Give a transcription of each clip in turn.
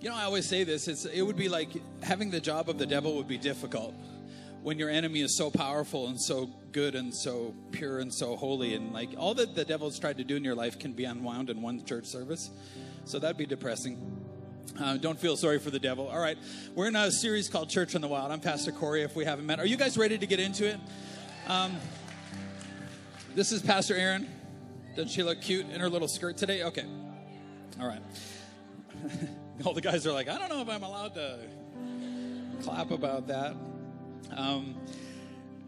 You know, I always say this. It's, it would be like having the job of the devil would be difficult when your enemy is so powerful and so good and so pure and so holy. And like all that the devil's tried to do in your life can be unwound in one church service. So that'd be depressing. Uh, don't feel sorry for the devil. All right. We're in a series called Church in the Wild. I'm Pastor Corey, if we haven't met. Are you guys ready to get into it? Um, this is Pastor Erin. Doesn't she look cute in her little skirt today? Okay. All right. All the guys are like, I don't know if I'm allowed to clap about that. Um,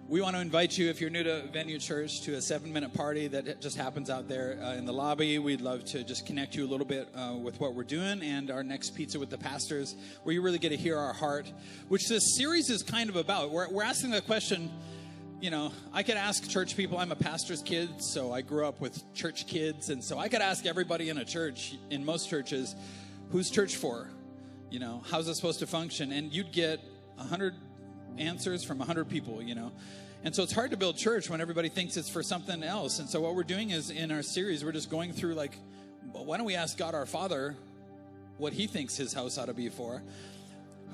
we want to invite you, if you're new to Venue Church, to a seven minute party that just happens out there uh, in the lobby. We'd love to just connect you a little bit uh, with what we're doing and our next Pizza with the Pastors, where you really get to hear our heart, which this series is kind of about. We're, we're asking the question you know, I could ask church people, I'm a pastor's kid, so I grew up with church kids, and so I could ask everybody in a church, in most churches, who's church for? You know, how's it supposed to function? And you'd get a hundred answers from a hundred people, you know. And so it's hard to build church when everybody thinks it's for something else. And so what we're doing is in our series, we're just going through like, why don't we ask God our Father what He thinks His house ought to be for,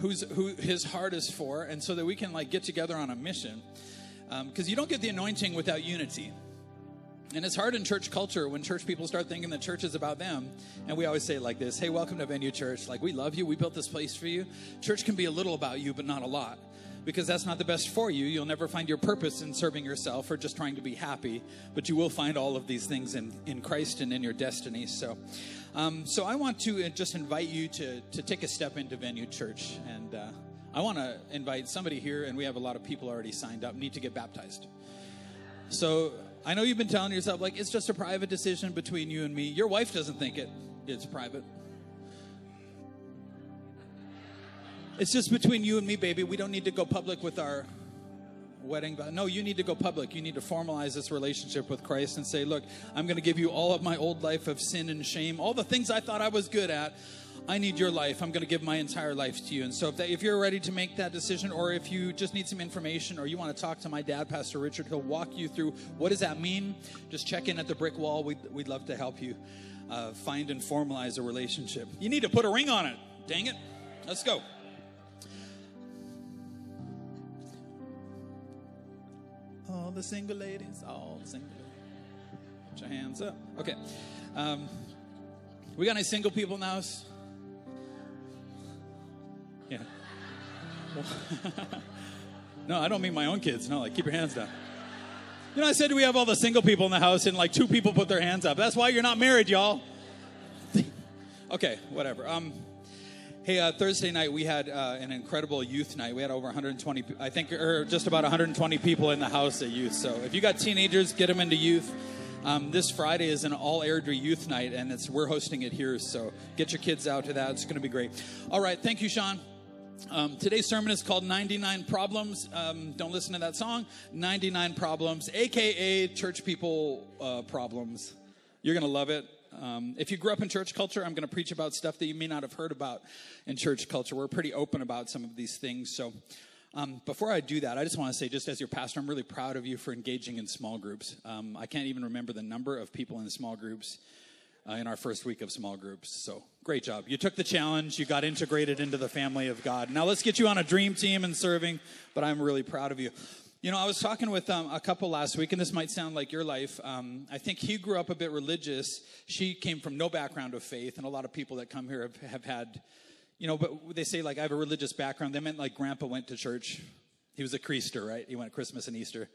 who's who His heart is for, and so that we can like get together on a mission because um, you don't get the anointing without unity. And it's hard in church culture when church people start thinking the church is about them. And we always say it like this Hey, welcome to Venue Church. Like, we love you. We built this place for you. Church can be a little about you, but not a lot. Because that's not the best for you. You'll never find your purpose in serving yourself or just trying to be happy. But you will find all of these things in, in Christ and in your destiny. So, um, so I want to uh, just invite you to, to take a step into Venue Church. And, uh, I want to invite somebody here, and we have a lot of people already signed up, need to get baptized. So I know you've been telling yourself, like, it's just a private decision between you and me. Your wife doesn't think it, it's private. It's just between you and me, baby. We don't need to go public with our wedding. No, you need to go public. You need to formalize this relationship with Christ and say, look, I'm going to give you all of my old life of sin and shame, all the things I thought I was good at. I need your life. I'm going to give my entire life to you. And so, if, that, if you're ready to make that decision, or if you just need some information, or you want to talk to my dad, Pastor Richard, he'll walk you through what does that mean. Just check in at the brick wall. We'd, we'd love to help you uh, find and formalize a relationship. You need to put a ring on it. Dang it. Let's go. All the single ladies, all the single ladies. Put your hands up. Okay. Um, we got any single people in the house? no, I don't mean my own kids. No, like keep your hands down. You know, I said we have all the single people in the house, and like two people put their hands up. That's why you're not married, y'all. okay, whatever. Um, hey, uh, Thursday night we had uh, an incredible youth night. We had over 120, I think, or just about 120 people in the house at youth. So if you got teenagers, get them into youth. Um, this Friday is an all Airdrie Youth Night, and it's we're hosting it here. So get your kids out to that. It's going to be great. All right, thank you, Sean. Um, today's sermon is called 99 Problems. Um, don't listen to that song. 99 Problems, aka church people uh, problems. You're going to love it. Um, if you grew up in church culture, I'm going to preach about stuff that you may not have heard about in church culture. We're pretty open about some of these things. So um, before I do that, I just want to say, just as your pastor, I'm really proud of you for engaging in small groups. Um, I can't even remember the number of people in small groups uh, in our first week of small groups. So great job. You took the challenge, you got integrated into the family of God. Now let's get you on a dream team and serving, but I'm really proud of you. You know, I was talking with um, a couple last week, and this might sound like your life. Um, I think he grew up a bit religious. She came from no background of faith, and a lot of people that come here have, have had you know, but they say like I have a religious background. They meant like grandpa went to church. He was a creaster, right? He went Christmas and Easter.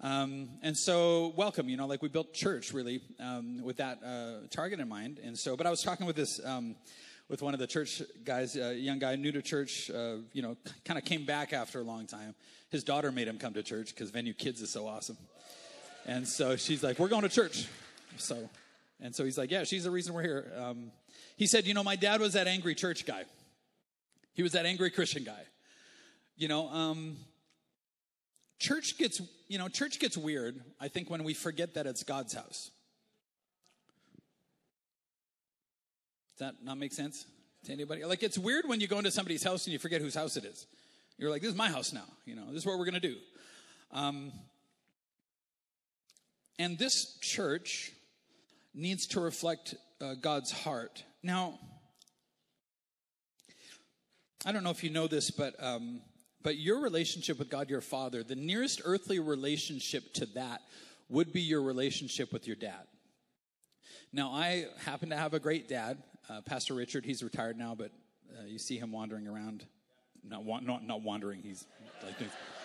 Um, and so, welcome, you know, like we built church really um, with that uh, target in mind. And so, but I was talking with this, um, with one of the church guys, a uh, young guy new to church, uh, you know, kind of came back after a long time. His daughter made him come to church because Venue Kids is so awesome. And so she's like, We're going to church. So, and so he's like, Yeah, she's the reason we're here. Um, he said, You know, my dad was that angry church guy. He was that angry Christian guy. You know, um, church gets, you know, church gets weird, I think, when we forget that it's God's house. Does that not make sense to anybody? Like, it's weird when you go into somebody's house and you forget whose house it is. You're like, this is my house now. You know, this is what we're going to do. Um, and this church needs to reflect uh, God's heart. Now, I don't know if you know this, but um, but your relationship with God, your Father, the nearest earthly relationship to that would be your relationship with your dad. Now, I happen to have a great dad, uh, Pastor Richard. He's retired now, but uh, you see him wandering around. Not, wa- not, not wandering. He's like,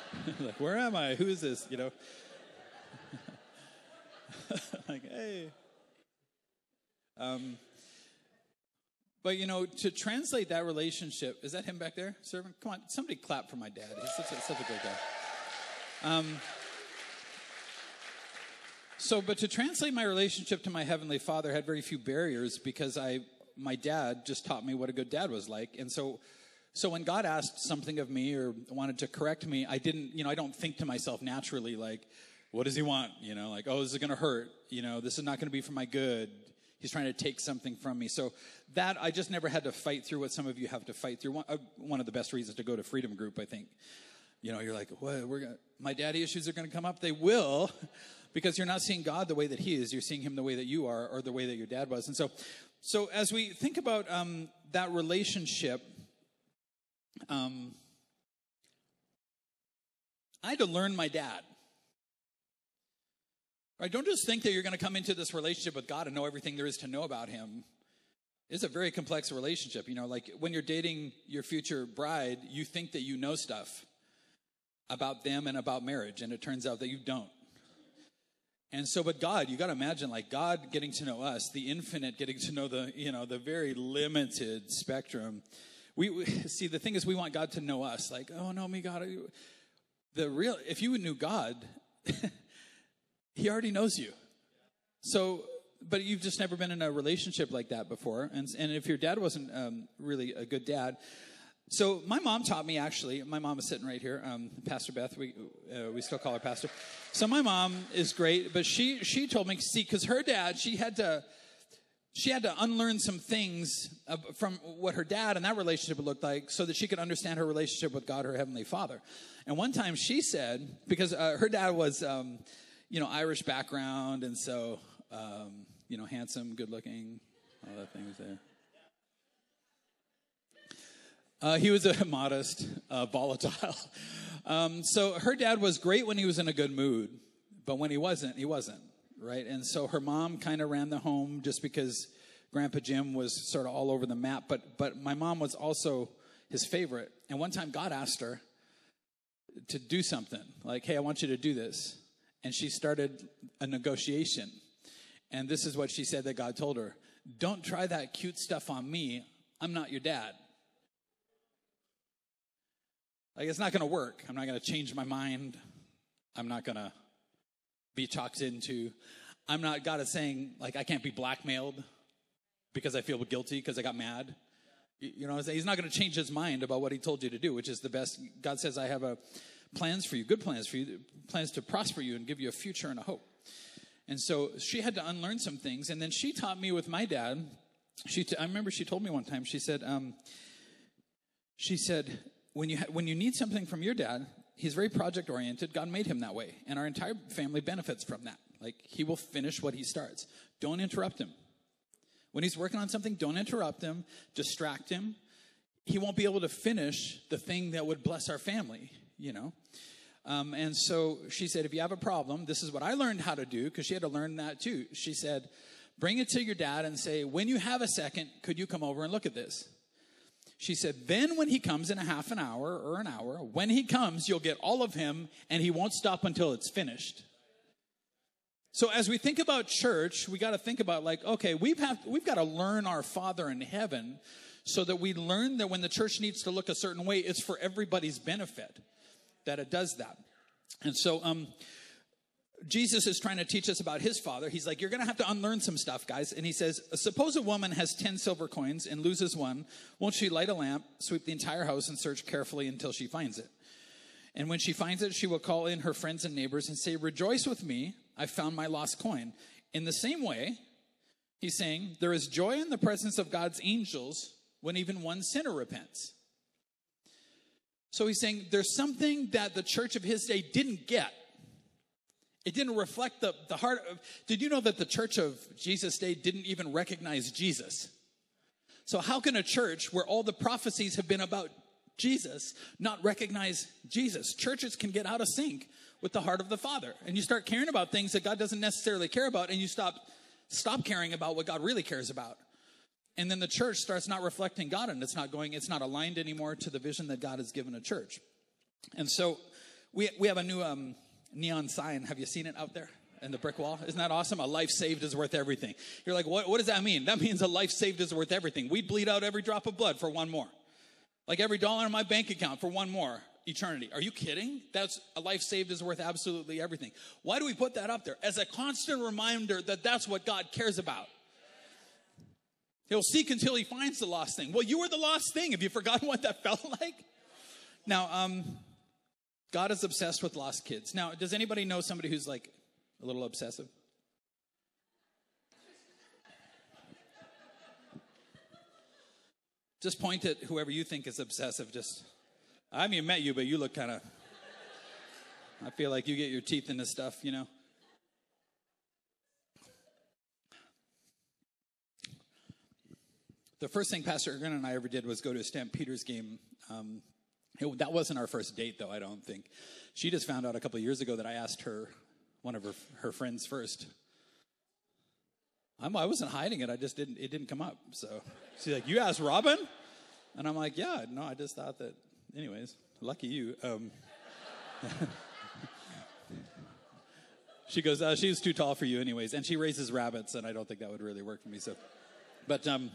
like, where am I? Who is this? You know? like, hey. Um, but you know, to translate that relationship, is that him back there, servant? Come on, somebody clap for my dad. He's such a, such a great guy. Um, so, but to translate my relationship to my heavenly Father had very few barriers because I, my dad, just taught me what a good dad was like, and so. So when God asked something of me or wanted to correct me, I didn't, you know, I don't think to myself naturally like, what does he want? You know, like, oh, this is going to hurt. You know, this is not going to be for my good. He's trying to take something from me. So that I just never had to fight through what some of you have to fight through. One, uh, one of the best reasons to go to Freedom Group, I think. You know, you're like, what? We're gonna, my daddy issues are going to come up. They will, because you're not seeing God the way that He is. You're seeing Him the way that you are, or the way that your dad was. And so, so as we think about um, that relationship, um, I had to learn my dad. Right? Don't just think that you're going to come into this relationship with God and know everything there is to know about Him. It's a very complex relationship. You know, like when you're dating your future bride, you think that you know stuff about them and about marriage, and it turns out that you don't. And so, but God, you got to imagine like God getting to know us, the infinite getting to know the, you know, the very limited spectrum. We, we see the thing is, we want God to know us. Like, oh no, me God. The real, if you knew God, He already knows you. So, but you've just never been in a relationship like that before. And, and if your dad wasn't um, really a good dad, so my mom taught me actually. My mom is sitting right here, um, Pastor Beth. We uh, we still call her Pastor. So my mom is great, but she she told me see because her dad she had to she had to unlearn some things from what her dad and that relationship looked like so that she could understand her relationship with God, her heavenly Father. And one time she said because uh, her dad was. Um, you know, Irish background, and so, um, you know, handsome, good looking, all that things there. Uh, he was a modest, uh, volatile. Um, so her dad was great when he was in a good mood, but when he wasn't, he wasn't, right? And so her mom kind of ran the home just because Grandpa Jim was sort of all over the map. But but my mom was also his favorite. And one time God asked her to do something like, "Hey, I want you to do this." And she started a negotiation. And this is what she said that God told her Don't try that cute stuff on me. I'm not your dad. Like, it's not going to work. I'm not going to change my mind. I'm not going to be talked into. I'm not, God is saying, like, I can't be blackmailed because I feel guilty because I got mad. You know, he's not going to change his mind about what he told you to do, which is the best. God says, I have a plans for you, good plans for you, plans to prosper you and give you a future and a hope. And so she had to unlearn some things. And then she taught me with my dad. She, t- I remember she told me one time, she said, um, she said, when you, ha- when you need something from your dad, he's very project oriented. God made him that way. And our entire family benefits from that. Like, he will finish what he starts. Don't interrupt him. When he's working on something, don't interrupt him, distract him. He won't be able to finish the thing that would bless our family you know. Um, and so she said, if you have a problem, this is what I learned how to do, because she had to learn that too. She said, bring it to your dad and say, when you have a second, could you come over and look at this? She said, then when he comes in a half an hour or an hour, when he comes, you'll get all of him and he won't stop until it's finished. So as we think about church, we got to think about like, okay, we've have, we've got to learn our Father in heaven so that we learn that when the church needs to look a certain way, it's for everybody's benefit that it does that. And so, um, Jesus is trying to teach us about his father. He's like, You're going to have to unlearn some stuff, guys. And he says, Suppose a woman has 10 silver coins and loses one. Won't she light a lamp, sweep the entire house, and search carefully until she finds it? And when she finds it, she will call in her friends and neighbors and say, Rejoice with me, I found my lost coin. In the same way, he's saying, There is joy in the presence of God's angels when even one sinner repents. So he's saying there's something that the church of his day didn't get. It didn't reflect the, the heart of. Did you know that the church of Jesus' day didn't even recognize Jesus? So, how can a church where all the prophecies have been about Jesus, not recognize Jesus. Churches can get out of sync with the heart of the Father. And you start caring about things that God doesn't necessarily care about, and you stop stop caring about what God really cares about. And then the church starts not reflecting God and it's not going, it's not aligned anymore to the vision that God has given a church. And so we, we have a new um, neon sign. Have you seen it out there? in the brick wall. Isn't that awesome? A life saved is worth everything. You're like, what, what does that mean? That means a life saved is worth everything. We'd bleed out every drop of blood for one more. Like every dollar in my bank account for one more eternity. Are you kidding? That's a life saved is worth absolutely everything. Why do we put that up there? As a constant reminder that that's what God cares about. He'll seek until he finds the lost thing. Well, you were the lost thing. Have you forgotten what that felt like? Now, um, God is obsessed with lost kids. Now, does anybody know somebody who's like a little obsessive? Just point at whoever you think is obsessive. Just, I haven't even met you, but you look kind of. I feel like you get your teeth into stuff, you know. The first thing Pastor Erin and I ever did was go to a Stampeders game. Um, it, that wasn't our first date, though, I don't think. She just found out a couple years ago that I asked her, one of her, her friends first. I'm, I wasn't hiding it. I just didn't, it didn't come up. So she's like, You asked Robin? And I'm like, Yeah, no, I just thought that, anyways, lucky you. Um, she goes, uh, She's too tall for you, anyways. And she raises rabbits, and I don't think that would really work for me. So, but, um,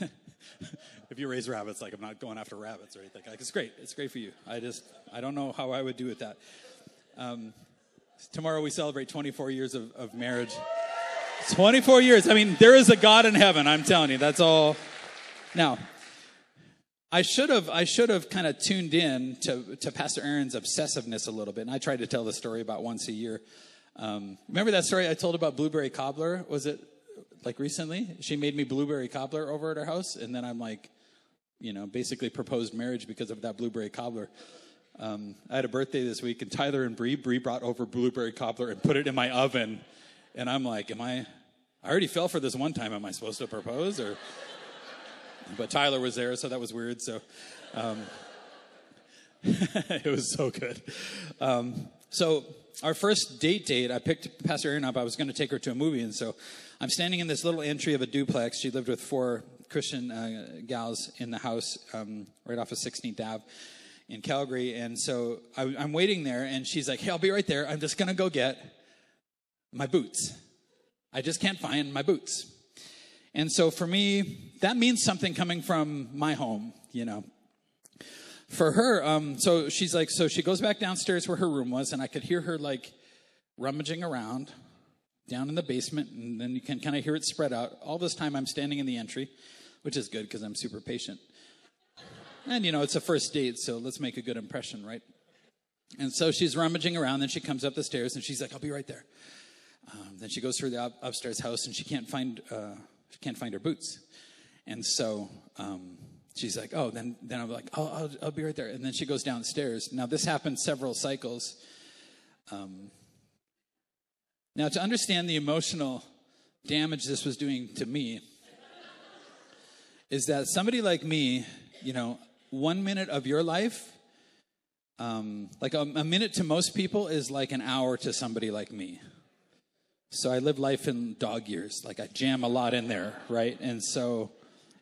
if you raise rabbits, like I'm not going after rabbits or anything. Like it's great. It's great for you. I just I don't know how I would do with that. Um, tomorrow we celebrate 24 years of, of marriage. 24 years. I mean, there is a God in heaven. I'm telling you. That's all. Now, I should have I should have kind of tuned in to to Pastor Erin's obsessiveness a little bit, and I tried to tell the story about once a year. Um, remember that story I told about blueberry cobbler? Was it like recently. She made me blueberry cobbler over at her house, and then I'm like, you know, basically proposed marriage because of that blueberry cobbler. Um, I had a birthday this week, and Tyler and Bree, Bree brought over blueberry cobbler and put it in my oven, and I'm like, am I? I already fell for this one time. Am I supposed to propose or? but Tyler was there, so that was weird. So. Um, it was so good. Um, so our first date date, I picked Pastor Erin up. I was going to take her to a movie, and so I'm standing in this little entry of a duplex. She lived with four Christian uh, gals in the house um, right off of 16th Ave in Calgary. And so I, am waiting there, and she's like, Hey, I'll be right there. I'm just going to go get my boots. I just can't find my boots. And so for me, that means something coming from my home, you know. For her, um, so she's like, so she goes back downstairs where her room was, and I could hear her like rummaging around down in the basement, and then you can kind of hear it spread out. All this time, I'm standing in the entry, which is good because I'm super patient. And, you know, it's a first date, so let's make a good impression, right? And so she's rummaging around, then she comes up the stairs, and she's like, I'll be right there. Um, then she goes through the up- upstairs house, and she can't find, uh, she can't find her boots. And so um, she's like, oh, then, then I'm like, oh, I'll, I'll, be right there. And then she goes downstairs. Now, this happened several cycles. Um, now, to understand the emotional damage this was doing to me, is that somebody like me, you know, one minute of your life, um, like a, a minute to most people is like an hour to somebody like me. So I live life in dog years. Like I jam a lot in there, right? And so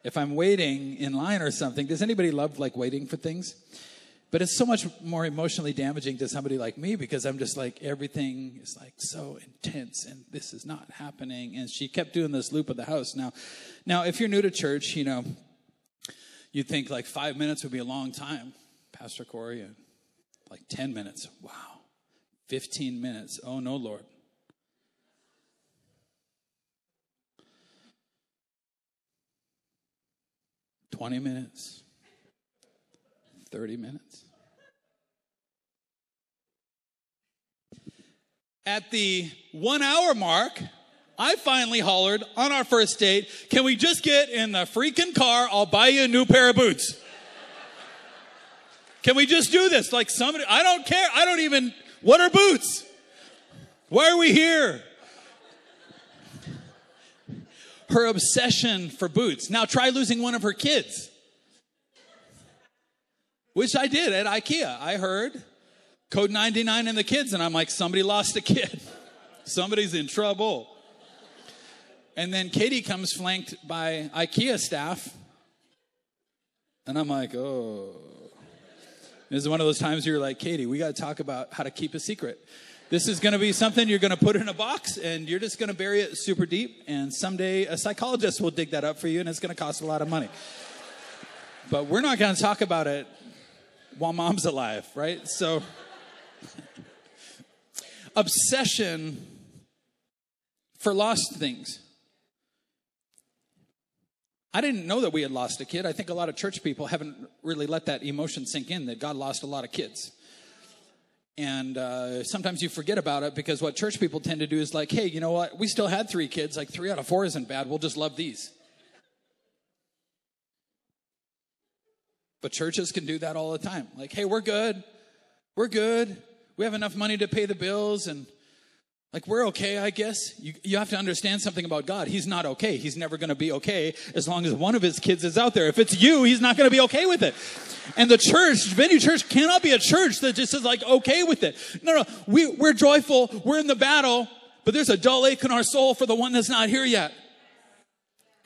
if I'm waiting in line or something, does anybody love like waiting for things? But it's so much more emotionally damaging to somebody like me because I'm just like, everything is like so intense and this is not happening. And she kept doing this loop of the house. Now, now, if you're new to church, you know, you'd think like five minutes would be a long time. Pastor Corey, uh, like 10 minutes. Wow. 15 minutes. Oh, no, Lord. Twenty minutes. 30 minutes. At the one hour mark, I finally hollered on our first date, can we just get in the freaking car? I'll buy you a new pair of boots. Can we just do this? Like somebody, I don't care. I don't even, what are boots? Why are we here? Her obsession for boots. Now try losing one of her kids. which I did at IKEA. I heard code 99 and the kids, and I'm like, somebody lost a kid. Somebody's in trouble. And then Katie comes flanked by IKEA staff. And I'm like, oh. This is one of those times you're like, Katie, we got to talk about how to keep a secret. This is going to be something you're going to put in a box and you're just going to bury it super deep. And someday a psychologist will dig that up for you and it's going to cost a lot of money. But we're not going to talk about it while mom's alive, right? So, obsession for lost things. I didn't know that we had lost a kid. I think a lot of church people haven't really let that emotion sink in that God lost a lot of kids. And uh, sometimes you forget about it because what church people tend to do is like, hey, you know what? We still had three kids. Like, three out of four isn't bad. We'll just love these. But churches can do that all the time. Like, hey, we're good. We're good. We have enough money to pay the bills and like we're okay, I guess. You, you have to understand something about God. He's not okay. He's never going to be okay as long as one of his kids is out there. If it's you, he's not going to be okay with it. And the church, venue church, cannot be a church that just is like okay with it. No, no. We, we're joyful. We're in the battle, but there's a dull ache in our soul for the one that's not here yet.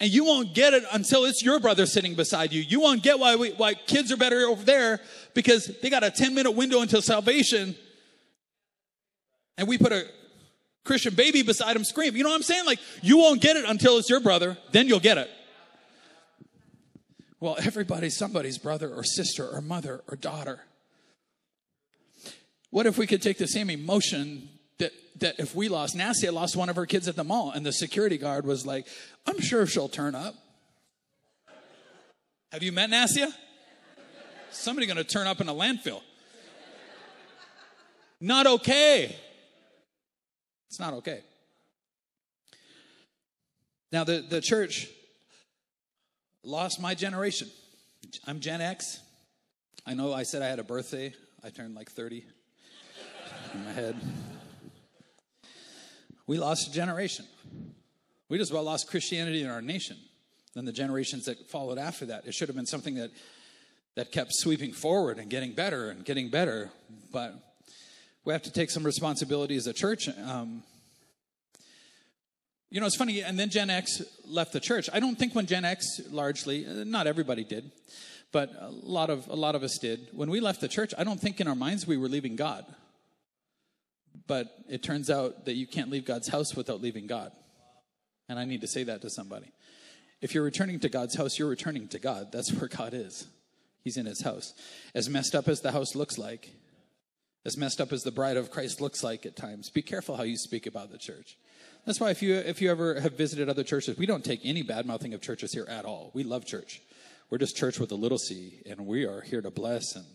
And you won't get it until it's your brother sitting beside you. You won't get why we, why kids are better over there because they got a 10 minute window until salvation. And we put a Christian baby beside him scream. You know what I'm saying? Like, you won't get it until it's your brother, then you'll get it. Well, everybody's somebody's brother or sister or mother or daughter. What if we could take the same emotion that, that if we lost, Nassia lost one of her kids at the mall, and the security guard was like, I'm sure she'll turn up. Have you met Nassia? Somebody gonna turn up in a landfill. Not okay. It's not okay. Now, the, the church lost my generation. I'm Gen X. I know I said I had a birthday. I turned like 30 in my head. We lost a generation. We just about lost Christianity in our nation. Then the generations that followed after that. It should have been something that that kept sweeping forward and getting better and getting better. But we have to take some responsibility as a church. Um, you know, it's funny, and then Gen X left the church. I don't think when Gen X largely, not everybody did, but a lot of a lot of us did. When we left the church, I don't think in our minds we were leaving God. But it turns out that you can't leave God's house without leaving God. And I need to say that to somebody. If you're returning to God's house, you're returning to God. That's where God is. He's in his house. As messed up as the house looks like, as messed up as the bride of Christ looks like at times, be careful how you speak about the church. That's why if you if you ever have visited other churches, we don't take any bad mouthing of churches here at all. We love church. We're just church with a little c, and we are here to bless and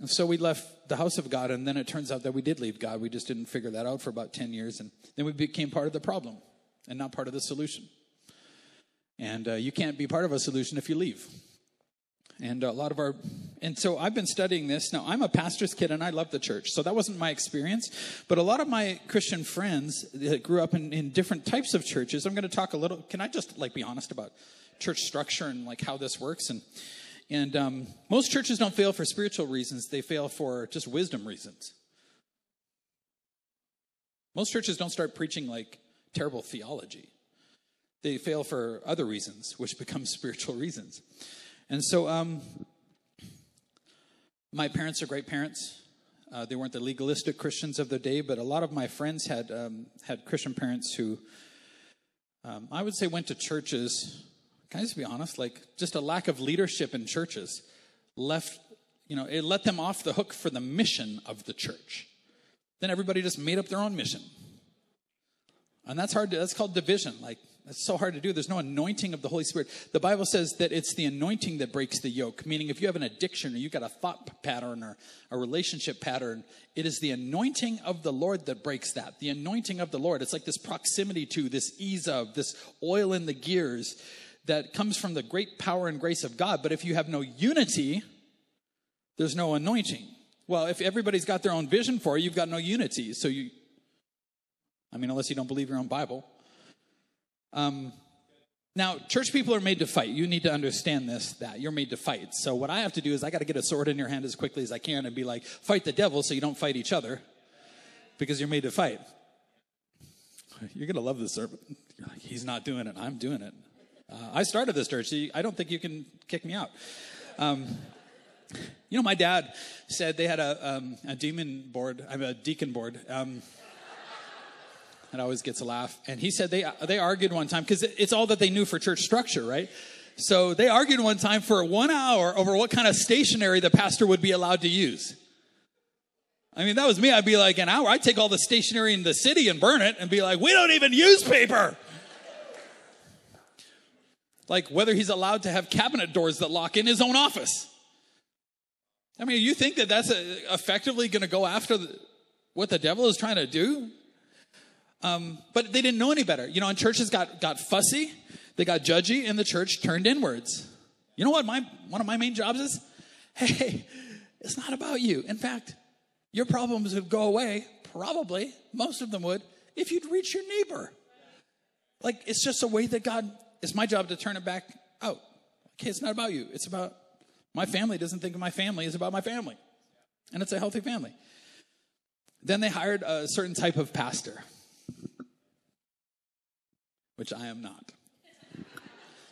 And so we left the house of God, and then it turns out that we did leave God. We just didn't figure that out for about 10 years. And then we became part of the problem and not part of the solution. And uh, you can't be part of a solution if you leave. And a lot of our, and so I've been studying this. Now, I'm a pastor's kid and I love the church. So that wasn't my experience. But a lot of my Christian friends that grew up in, in different types of churches, I'm going to talk a little, can I just like be honest about church structure and like how this works? And, and um, most churches don't fail for spiritual reasons, they fail for just wisdom reasons. Most churches don't start preaching like terrible theology. They fail for other reasons, which become spiritual reasons. And so, um, my parents are great parents. Uh, they weren't the legalistic Christians of the day, but a lot of my friends had um, had Christian parents who, um, I would say, went to churches. Can I just be honest? Like, just a lack of leadership in churches left, you know, it let them off the hook for the mission of the church. Then everybody just made up their own mission. And that's hard to, that's called division. Like, it's so hard to do. There's no anointing of the Holy Spirit. The Bible says that it's the anointing that breaks the yoke, meaning if you have an addiction or you've got a thought pattern or a relationship pattern, it is the anointing of the Lord that breaks that. The anointing of the Lord. It's like this proximity to, this ease of, this oil in the gears that comes from the great power and grace of God. But if you have no unity, there's no anointing. Well, if everybody's got their own vision for it, you've got no unity. So you, I mean, unless you don't believe your own Bible. Um, Now, church people are made to fight. You need to understand this, that you're made to fight. So, what I have to do is I got to get a sword in your hand as quickly as I can and be like, fight the devil so you don't fight each other because you're made to fight. You're going to love this sermon. He's not doing it. I'm doing it. Uh, I started this church. I don't think you can kick me out. Um, you know, my dad said they had a, um, a demon board, I'm a deacon board. Um, it always gets a laugh. And he said they, they argued one time because it's all that they knew for church structure, right? So they argued one time for one hour over what kind of stationery the pastor would be allowed to use. I mean, that was me. I'd be like, an hour. I'd take all the stationery in the city and burn it and be like, we don't even use paper. like whether he's allowed to have cabinet doors that lock in his own office. I mean, you think that that's a, effectively going to go after the, what the devil is trying to do? Um, but they didn't know any better. You know, and churches got, got fussy, they got judgy, and the church turned inwards. You know what my, one of my main jobs is? Hey, it's not about you. In fact, your problems would go away, probably, most of them would, if you'd reach your neighbor. Like, it's just a way that God, it's my job to turn it back out. Okay, it's not about you. It's about my family doesn't think of my family as about my family. And it's a healthy family. Then they hired a certain type of pastor, which I am not.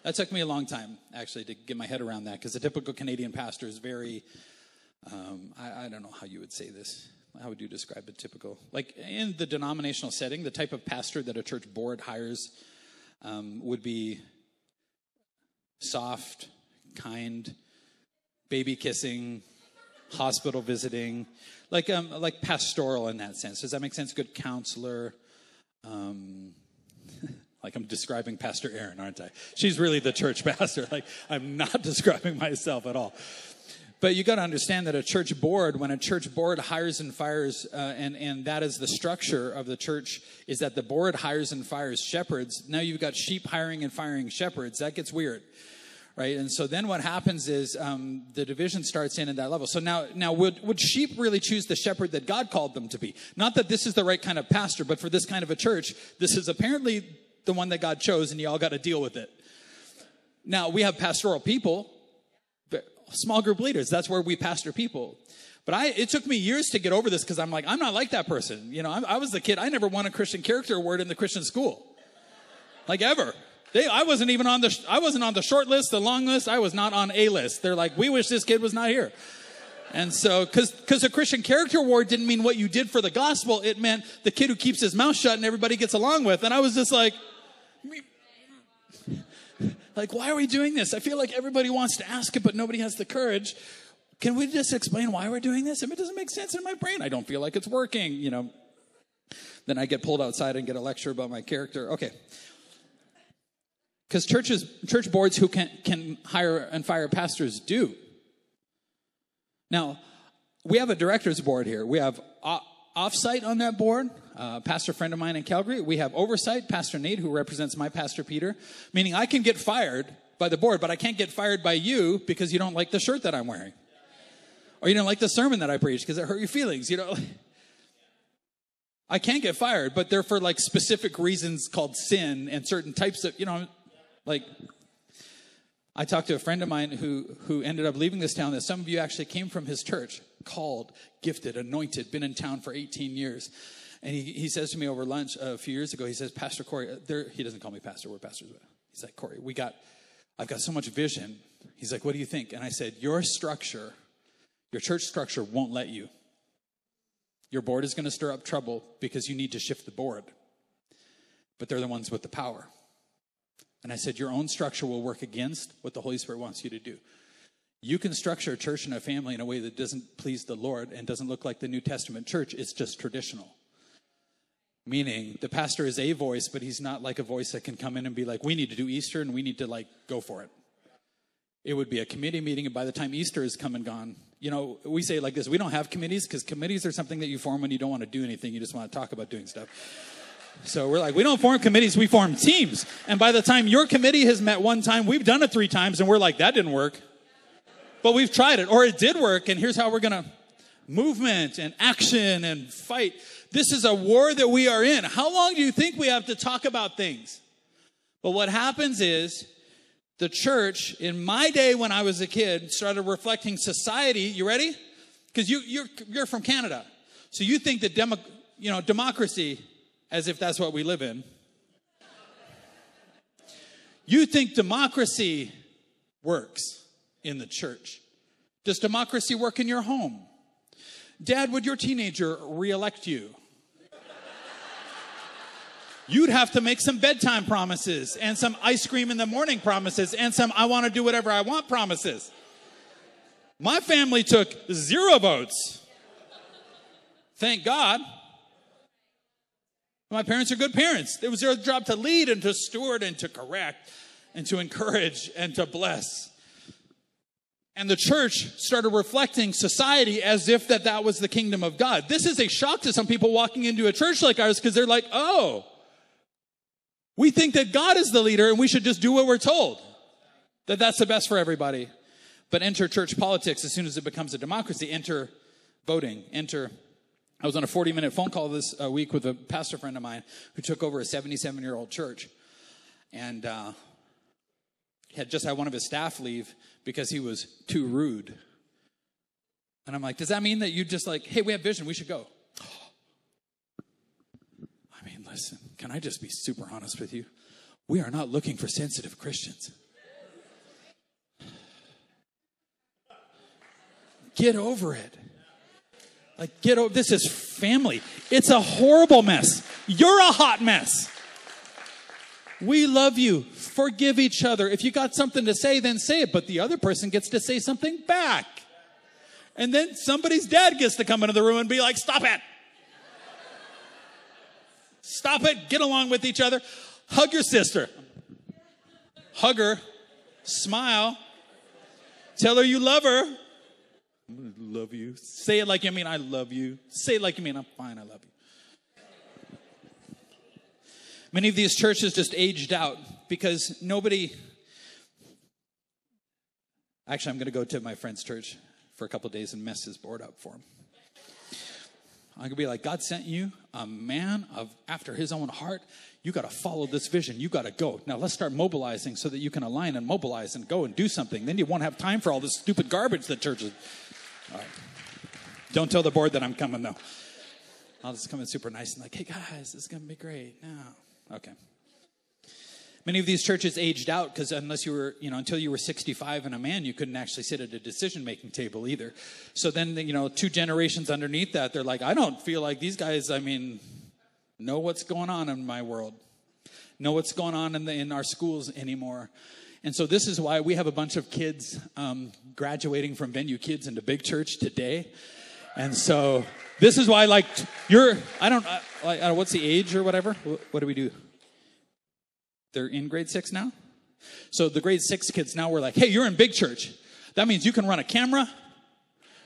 That took me a long time, actually, to get my head around that, because a typical Canadian pastor is very, um, I, I don't know how you would say this. How would you describe a typical, like in the denominational setting, the type of pastor that a church board hires um, would be soft, kind, baby kissing, hospital visiting, like um, like pastoral in that sense. Does that make sense? Good counselor. Um, like I'm describing Pastor Erin, aren't I? She's really the church pastor. Like I'm not describing myself at all. But you got to understand that a church board, when a church board hires and fires, uh, and and that is the structure of the church, is that the board hires and fires shepherds. Now you've got sheep hiring and firing shepherds. That gets weird right? And so then what happens is um, the division starts in at that level. So now, now would, would sheep really choose the shepherd that God called them to be? Not that this is the right kind of pastor, but for this kind of a church, this is apparently the one that God chose, and you all got to deal with it. Now we have pastoral people, small group leaders. That's where we pastor people. But I, it took me years to get over this because I'm like, I'm not like that person. You know, I, I was the kid. I never won a Christian character award in the Christian school, like ever. They, I wasn't even on the, I wasn't on the short list, the long list. I was not on a list. They're like, we wish this kid was not here. And so, cause, cause a Christian character award didn't mean what you did for the gospel. It meant the kid who keeps his mouth shut and everybody gets along with. And I was just like, like, why are we doing this? I feel like everybody wants to ask it, but nobody has the courage. Can we just explain why we're doing this? If it doesn't make sense in my brain, I don't feel like it's working, you know. Then I get pulled outside and get a lecture about my character. Okay. Because churches, church boards who can, can hire and fire pastors do. Now, we have a director's board here. We have offsite on that board, uh, pastor friend of mine in Calgary. We have oversight, Pastor Nate, who represents my pastor Peter. Meaning I can get fired by the board, but I can't get fired by you because you don't like the shirt that I'm wearing. Or you don't like the sermon that I preach because it hurt your feelings. You know, I can't get fired, but they're for like specific reasons called sin and certain types of, you know, like, I talked to a friend of mine who, who ended up leaving this town that some of you actually came from his church, called, gifted, anointed, been in town for 18 years. And he, he says to me over lunch uh, a few years ago, he says, Pastor Corey, uh, there, he doesn't call me pastor, we're pastors. But he's like, Corey, we got, I've got so much vision. He's like, what do you think? And I said, your structure, your church structure won't let you. Your board is going to stir up trouble because you need to shift the board. But they're the ones with the power. And I said, Your own structure will work against what the Holy Spirit wants you to do. You can structure a church and a family in a way that doesn't please the Lord and doesn't look like the New Testament church. It's just traditional. Meaning the pastor is a voice, but he's not like a voice that can come in and be like, we need to do Easter and we need to like go for it. It would be a committee meeting, and by the time Easter is come and gone, you know, we say like this we don't have committees because committees are something that you form when you don't want to do anything, you just want to talk about doing stuff. So we're like, we don't form committees, we form teams. And by the time your committee has met one time, we've done it three times, and we're like, that didn't work. But we've tried it, or it did work, and here's how we're gonna movement and action and fight. This is a war that we are in. How long do you think we have to talk about things? But what happens is the church, in my day when I was a kid, started reflecting society. You ready? Because you, you're, you're from Canada. So you think that demo, you know, democracy, as if that's what we live in. You think democracy works in the church. Does democracy work in your home? Dad, would your teenager reelect you? You'd have to make some bedtime promises and some ice cream in the morning promises and some I want to do whatever I want promises. My family took zero votes. Thank God. My parents are good parents. It was their job to lead and to steward and to correct and to encourage and to bless. And the church started reflecting society as if that that was the kingdom of God. This is a shock to some people walking into a church like ours because they're like, "Oh, we think that God is the leader and we should just do what we're told. That that's the best for everybody." But enter church politics as soon as it becomes a democracy. Enter voting. Enter I was on a 40 minute phone call this uh, week with a pastor friend of mine who took over a 77 year old church. And uh, had just had one of his staff leave because he was too rude. And I'm like, does that mean that you just like, hey, we have vision, we should go? I mean, listen, can I just be super honest with you? We are not looking for sensitive Christians. Get over it. Like, get over this is family. It's a horrible mess. You're a hot mess. We love you. Forgive each other. If you got something to say, then say it, but the other person gets to say something back. And then somebody's dad gets to come into the room and be like, stop it. Stop it. Get along with each other. Hug your sister. Hug her. Smile. Tell her you love her. Love you. Say it like you mean I love you. Say it like you mean I'm fine, I love you. Many of these churches just aged out because nobody. Actually, I'm going to go to my friend's church for a couple days and mess his board up for him. I'm going to be like, God sent you a man of after his own heart. You got to follow this vision. You got to go. Now let's start mobilizing so that you can align and mobilize and go and do something. Then you won't have time for all this stupid garbage that churches. All right. Don't tell the board that I'm coming though. I'll just come in super nice and like, hey guys, this is going to be great. No. Okay. Many of these churches aged out because unless you were, you know, until you were 65 and a man, you couldn't actually sit at a decision making table either. So then, you know, two generations underneath that, they're like, I don't feel like these guys, I mean, know what's going on in my world, know what's going on in, the, in our schools anymore. And so this is why we have a bunch of kids um, graduating from Venue Kids into Big Church today. And so this is why, like, you're, I don't, I, don't what's the age or whatever? What, what do we do? They're in grade six now? So the grade six kids now we're like, hey, you're in big church. That means you can run a camera.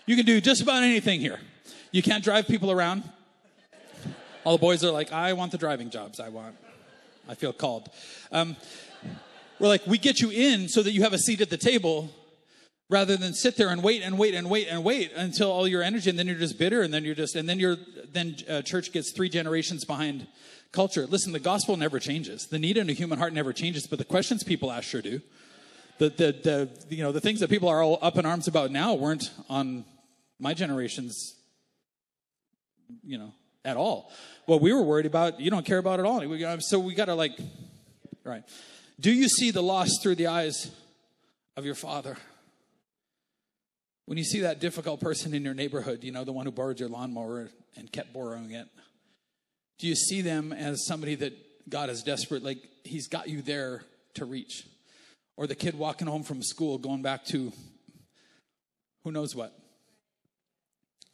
You can do just about anything here. You can't drive people around. All the boys are like, I want the driving jobs. I want, I feel called. Um, we're like, we get you in so that you have a seat at the table rather than sit there and wait and wait and wait and wait until all your energy and then you're just bitter and then you're just and then you're then uh, church gets three generations behind culture. Listen, the gospel never changes. The need in a human heart never changes, but the questions people ask sure do. The, the, the, you know, the things that people are all up in arms about now weren't on my generation's, you know, at all. What we were worried about, you don't care about at all. So we got to like, right. Do you see the loss through the eyes of your father? When you see that difficult person in your neighborhood, you know, the one who borrowed your lawnmower and kept borrowing it, do you see them as somebody that God is desperate, like He's got you there to reach? Or the kid walking home from school going back to who knows what?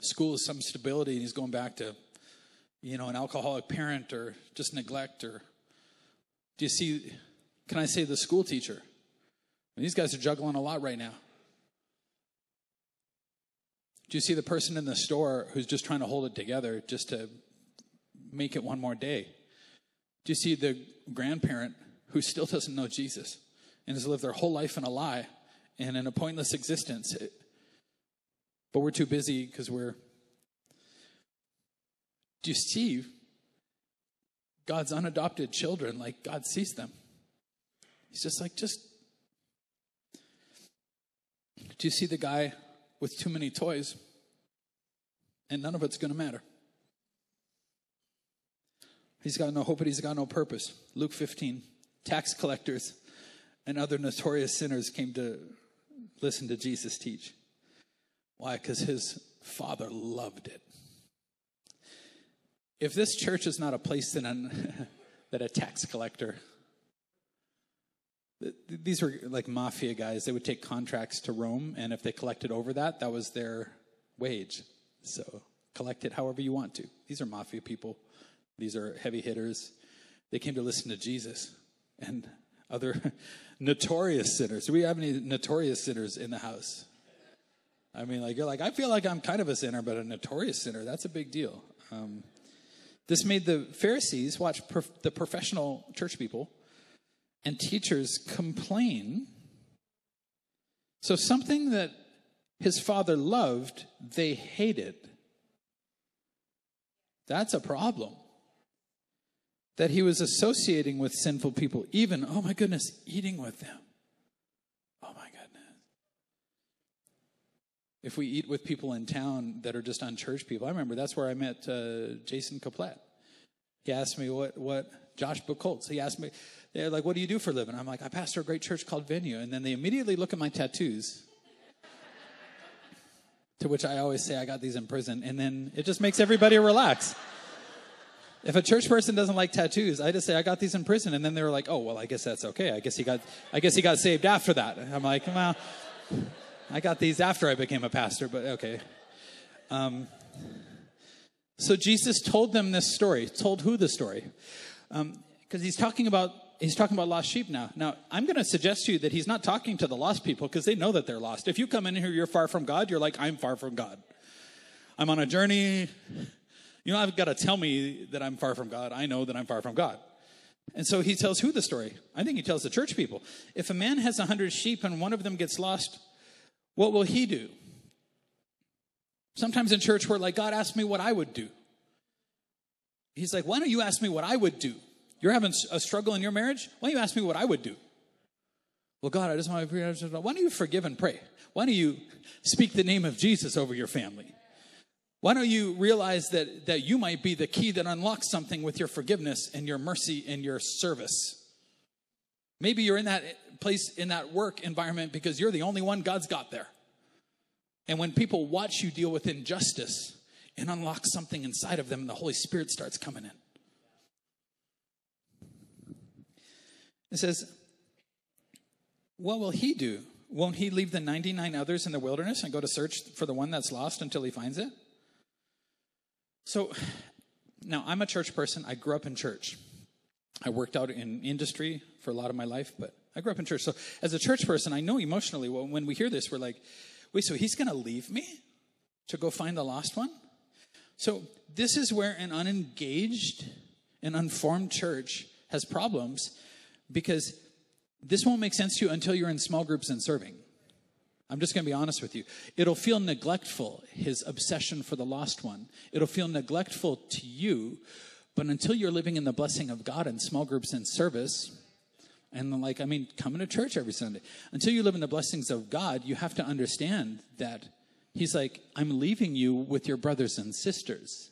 School is some stability and he's going back to, you know, an alcoholic parent or just neglect or do you see, can I say the school teacher? These guys are juggling a lot right now. Do you see the person in the store who's just trying to hold it together just to make it one more day. Do you see the grandparent who still doesn't know Jesus and has lived their whole life in a lie and in a pointless existence? But we're too busy because we're. Do you see God's unadopted children like God sees them? He's just like, just. Do you see the guy with too many toys? And none of it's going to matter. He's got no hope, but he's got no purpose. Luke 15 tax collectors and other notorious sinners came to listen to Jesus teach. Why? Because his father loved it. If this church is not a place that, that a tax collector, these were like mafia guys. They would take contracts to Rome, and if they collected over that, that was their wage. So collect it however you want to. These are mafia people. These are heavy hitters. They came to listen to Jesus and other notorious sinners. Do we have any notorious sinners in the house? I mean, like, you're like, I feel like I'm kind of a sinner, but a notorious sinner, that's a big deal. Um, this made the Pharisees, watch prof- the professional church people and teachers complain. So, something that his father loved, they hated. That's a problem that he was associating with sinful people, even, oh my goodness, eating with them. Oh my goodness. If we eat with people in town that are just unchurched people, I remember that's where I met uh, Jason Caplet. He asked me what, what Josh Buchholz, he asked me, they're like, what do you do for a living? I'm like, I pastor a great church called Venue. And then they immediately look at my tattoos. to which I always say I got these in prison. And then it just makes everybody relax. If a church person doesn't like tattoos, I just say I got these in prison, and then they were like, "Oh, well, I guess that's okay. I guess he got, I guess he got saved after that." I'm like, "Well, I got these after I became a pastor, but okay." Um, so Jesus told them this story. Told who the story? Because um, he's talking about he's talking about lost sheep now. Now, I'm going to suggest to you that he's not talking to the lost people because they know that they're lost. If you come in here, you're far from God. You're like, I'm far from God. I'm on a journey. You know, I've got to tell me that I'm far from God. I know that I'm far from God. And so he tells who the story? I think he tells the church people. If a man has a hundred sheep and one of them gets lost, what will he do? Sometimes in church, we're like, God asked me what I would do. He's like, why don't you ask me what I would do? You're having a struggle in your marriage? Why don't you ask me what I would do? Well, God, I just want to. Why don't you forgive and pray? Why don't you speak the name of Jesus over your family? Why don't you realize that, that you might be the key that unlocks something with your forgiveness and your mercy and your service? Maybe you're in that eh, place, in that work environment, because you're the only one God's got there. And when people watch you deal with injustice, and unlock something inside of them, and the Holy Spirit starts coming in. It says, What will he do? Won't he leave the 99 others in the wilderness and go to search for the one that's lost until he finds it? So now I'm a church person. I grew up in church. I worked out in industry for a lot of my life, but I grew up in church. So as a church person, I know emotionally when we hear this, we're like, wait, so he's going to leave me to go find the lost one? So this is where an unengaged and unformed church has problems because this won't make sense to you until you're in small groups and serving. I'm just going to be honest with you. It'll feel neglectful, his obsession for the lost one. It'll feel neglectful to you, but until you're living in the blessing of God in small groups and service, and like, I mean, coming to church every Sunday, until you live in the blessings of God, you have to understand that he's like, I'm leaving you with your brothers and sisters.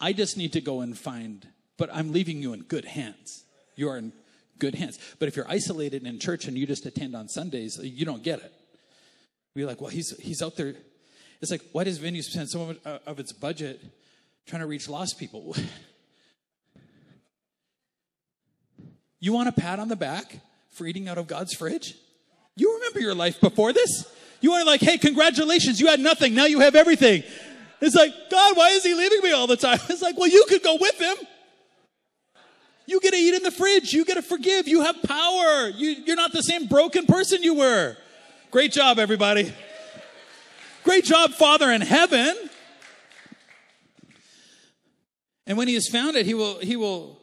I just need to go and find, but I'm leaving you in good hands. You are in good hands. But if you're isolated in church and you just attend on Sundays, you don't get it. We're like, well, he's he's out there. It's like, why does Venue spend so much uh, of its budget trying to reach lost people? you want a pat on the back for eating out of God's fridge? You remember your life before this? You are like, hey, congratulations, you had nothing, now you have everything. It's like, God, why is he leaving me all the time? It's like, well, you could go with him. You get to eat in the fridge. You get to forgive. You have power. You, you're not the same broken person you were. Great job, everybody. Great job, Father in heaven. And when he has found it, he will, he will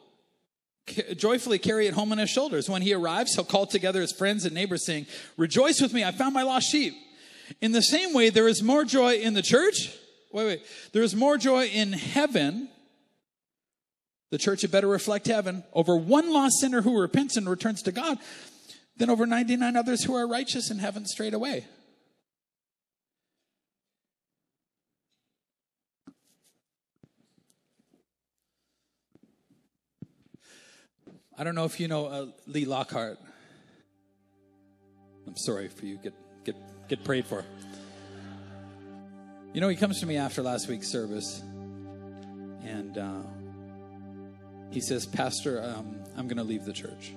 joyfully carry it home on his shoulders. When he arrives, he'll call together his friends and neighbors, saying, Rejoice with me, I found my lost sheep. In the same way, there is more joy in the church. Wait, wait. There is more joy in heaven The church had better reflect heaven over one lost sinner who repents and returns to God than over 99 others who are righteous in heaven straight away. I don't know if you know uh, Lee Lockhart. I'm sorry for you. Get get get prayed for. You know, he comes to me after last week's service, and uh, he says, "Pastor, um, I'm going to leave the church,"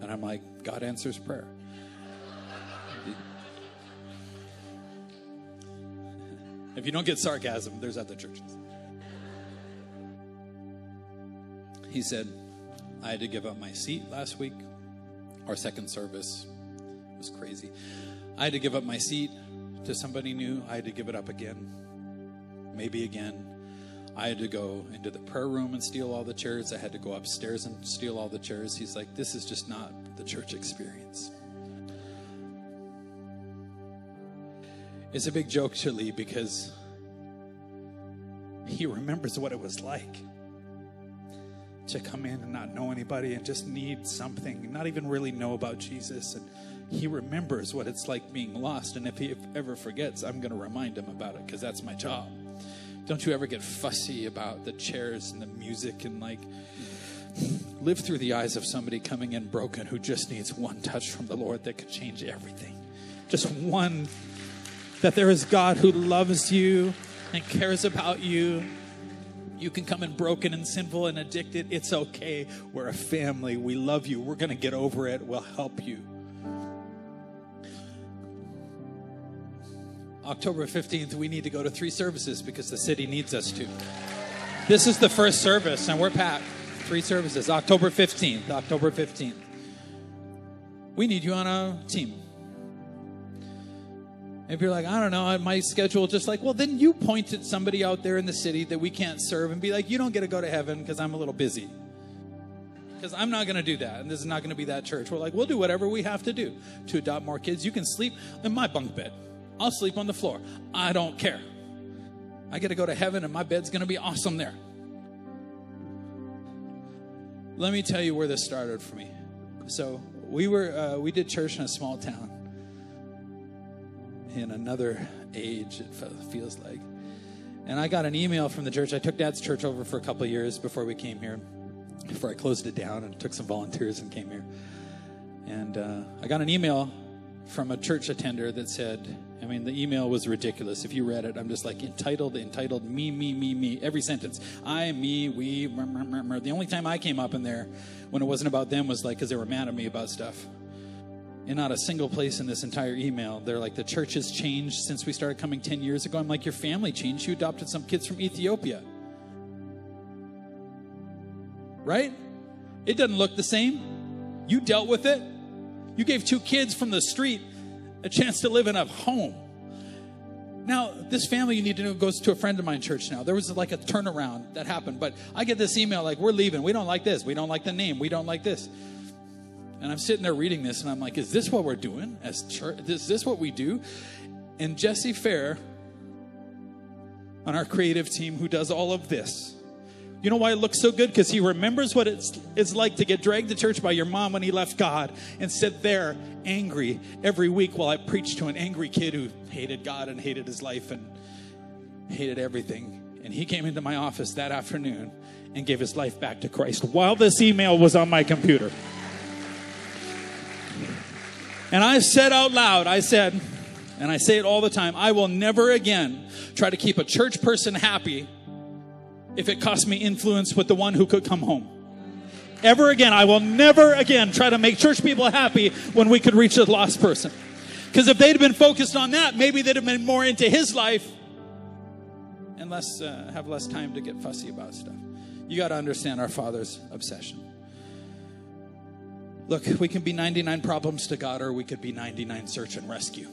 and I'm like, "God answers prayer." if you don't get sarcasm, there's other churches. He said, I had to give up my seat last week. Our second service was crazy. I had to give up my seat to somebody new. I had to give it up again, maybe again. I had to go into the prayer room and steal all the chairs. I had to go upstairs and steal all the chairs. He's like, This is just not the church experience. It's a big joke to Lee because he remembers what it was like to come in and not know anybody and just need something, not even really know about Jesus. And he remembers what it's like being lost. And if he ever forgets, I'm going to remind him about it because that's my job. Don't you ever get fussy about the chairs and the music and like live through the eyes of somebody coming in broken who just needs one touch from the Lord that could change everything. Just one that there is God who loves you and cares about you you can come in broken and sinful and addicted. It's okay. We're a family. We love you. We're going to get over it. We'll help you. October 15th, we need to go to three services because the city needs us to. This is the first service, and we're packed. Three services. October 15th. October 15th. We need you on a team. If you're like, I don't know, my schedule just like, well, then you point at somebody out there in the city that we can't serve and be like, you don't get to go to heaven because I'm a little busy. Because I'm not going to do that, and this is not going to be that church. We're like, we'll do whatever we have to do to adopt more kids. You can sleep in my bunk bed. I'll sleep on the floor. I don't care. I get to go to heaven, and my bed's going to be awesome there. Let me tell you where this started for me. So we were uh, we did church in a small town in another age, it feels like. And I got an email from the church. I took dad's church over for a couple years before we came here, before I closed it down and took some volunteers and came here. And uh, I got an email from a church attender that said, I mean, the email was ridiculous. If you read it, I'm just like entitled, entitled, me, me, me, me, every sentence. I, me, we, The only time I came up in there when it wasn't about them was like because they were mad at me about stuff and not a single place in this entire email. They're like, the church has changed since we started coming 10 years ago. I'm like, your family changed. You adopted some kids from Ethiopia. Right? It doesn't look the same. You dealt with it. You gave two kids from the street a chance to live in a home. Now, this family you need to know goes to a friend of mine church now. There was like a turnaround that happened, but I get this email like, we're leaving. We don't like this. We don't like the name. We don't like this. And I'm sitting there reading this, and I'm like, is this what we're doing as church? Is this what we do? And Jesse Fair, on our creative team, who does all of this, you know why it looks so good? Because he remembers what it's, it's like to get dragged to church by your mom when he left God and sit there angry every week while I preached to an angry kid who hated God and hated his life and hated everything. And he came into my office that afternoon and gave his life back to Christ while this email was on my computer. And I said out loud, I said, and I say it all the time, I will never again try to keep a church person happy if it cost me influence with the one who could come home. Ever again, I will never again try to make church people happy when we could reach a lost person. Because if they'd been focused on that, maybe they'd have been more into his life and less uh, have less time to get fussy about stuff. You got to understand our Father's obsession. Look, we can be 99 problems to God, or we could be 99 search and rescue.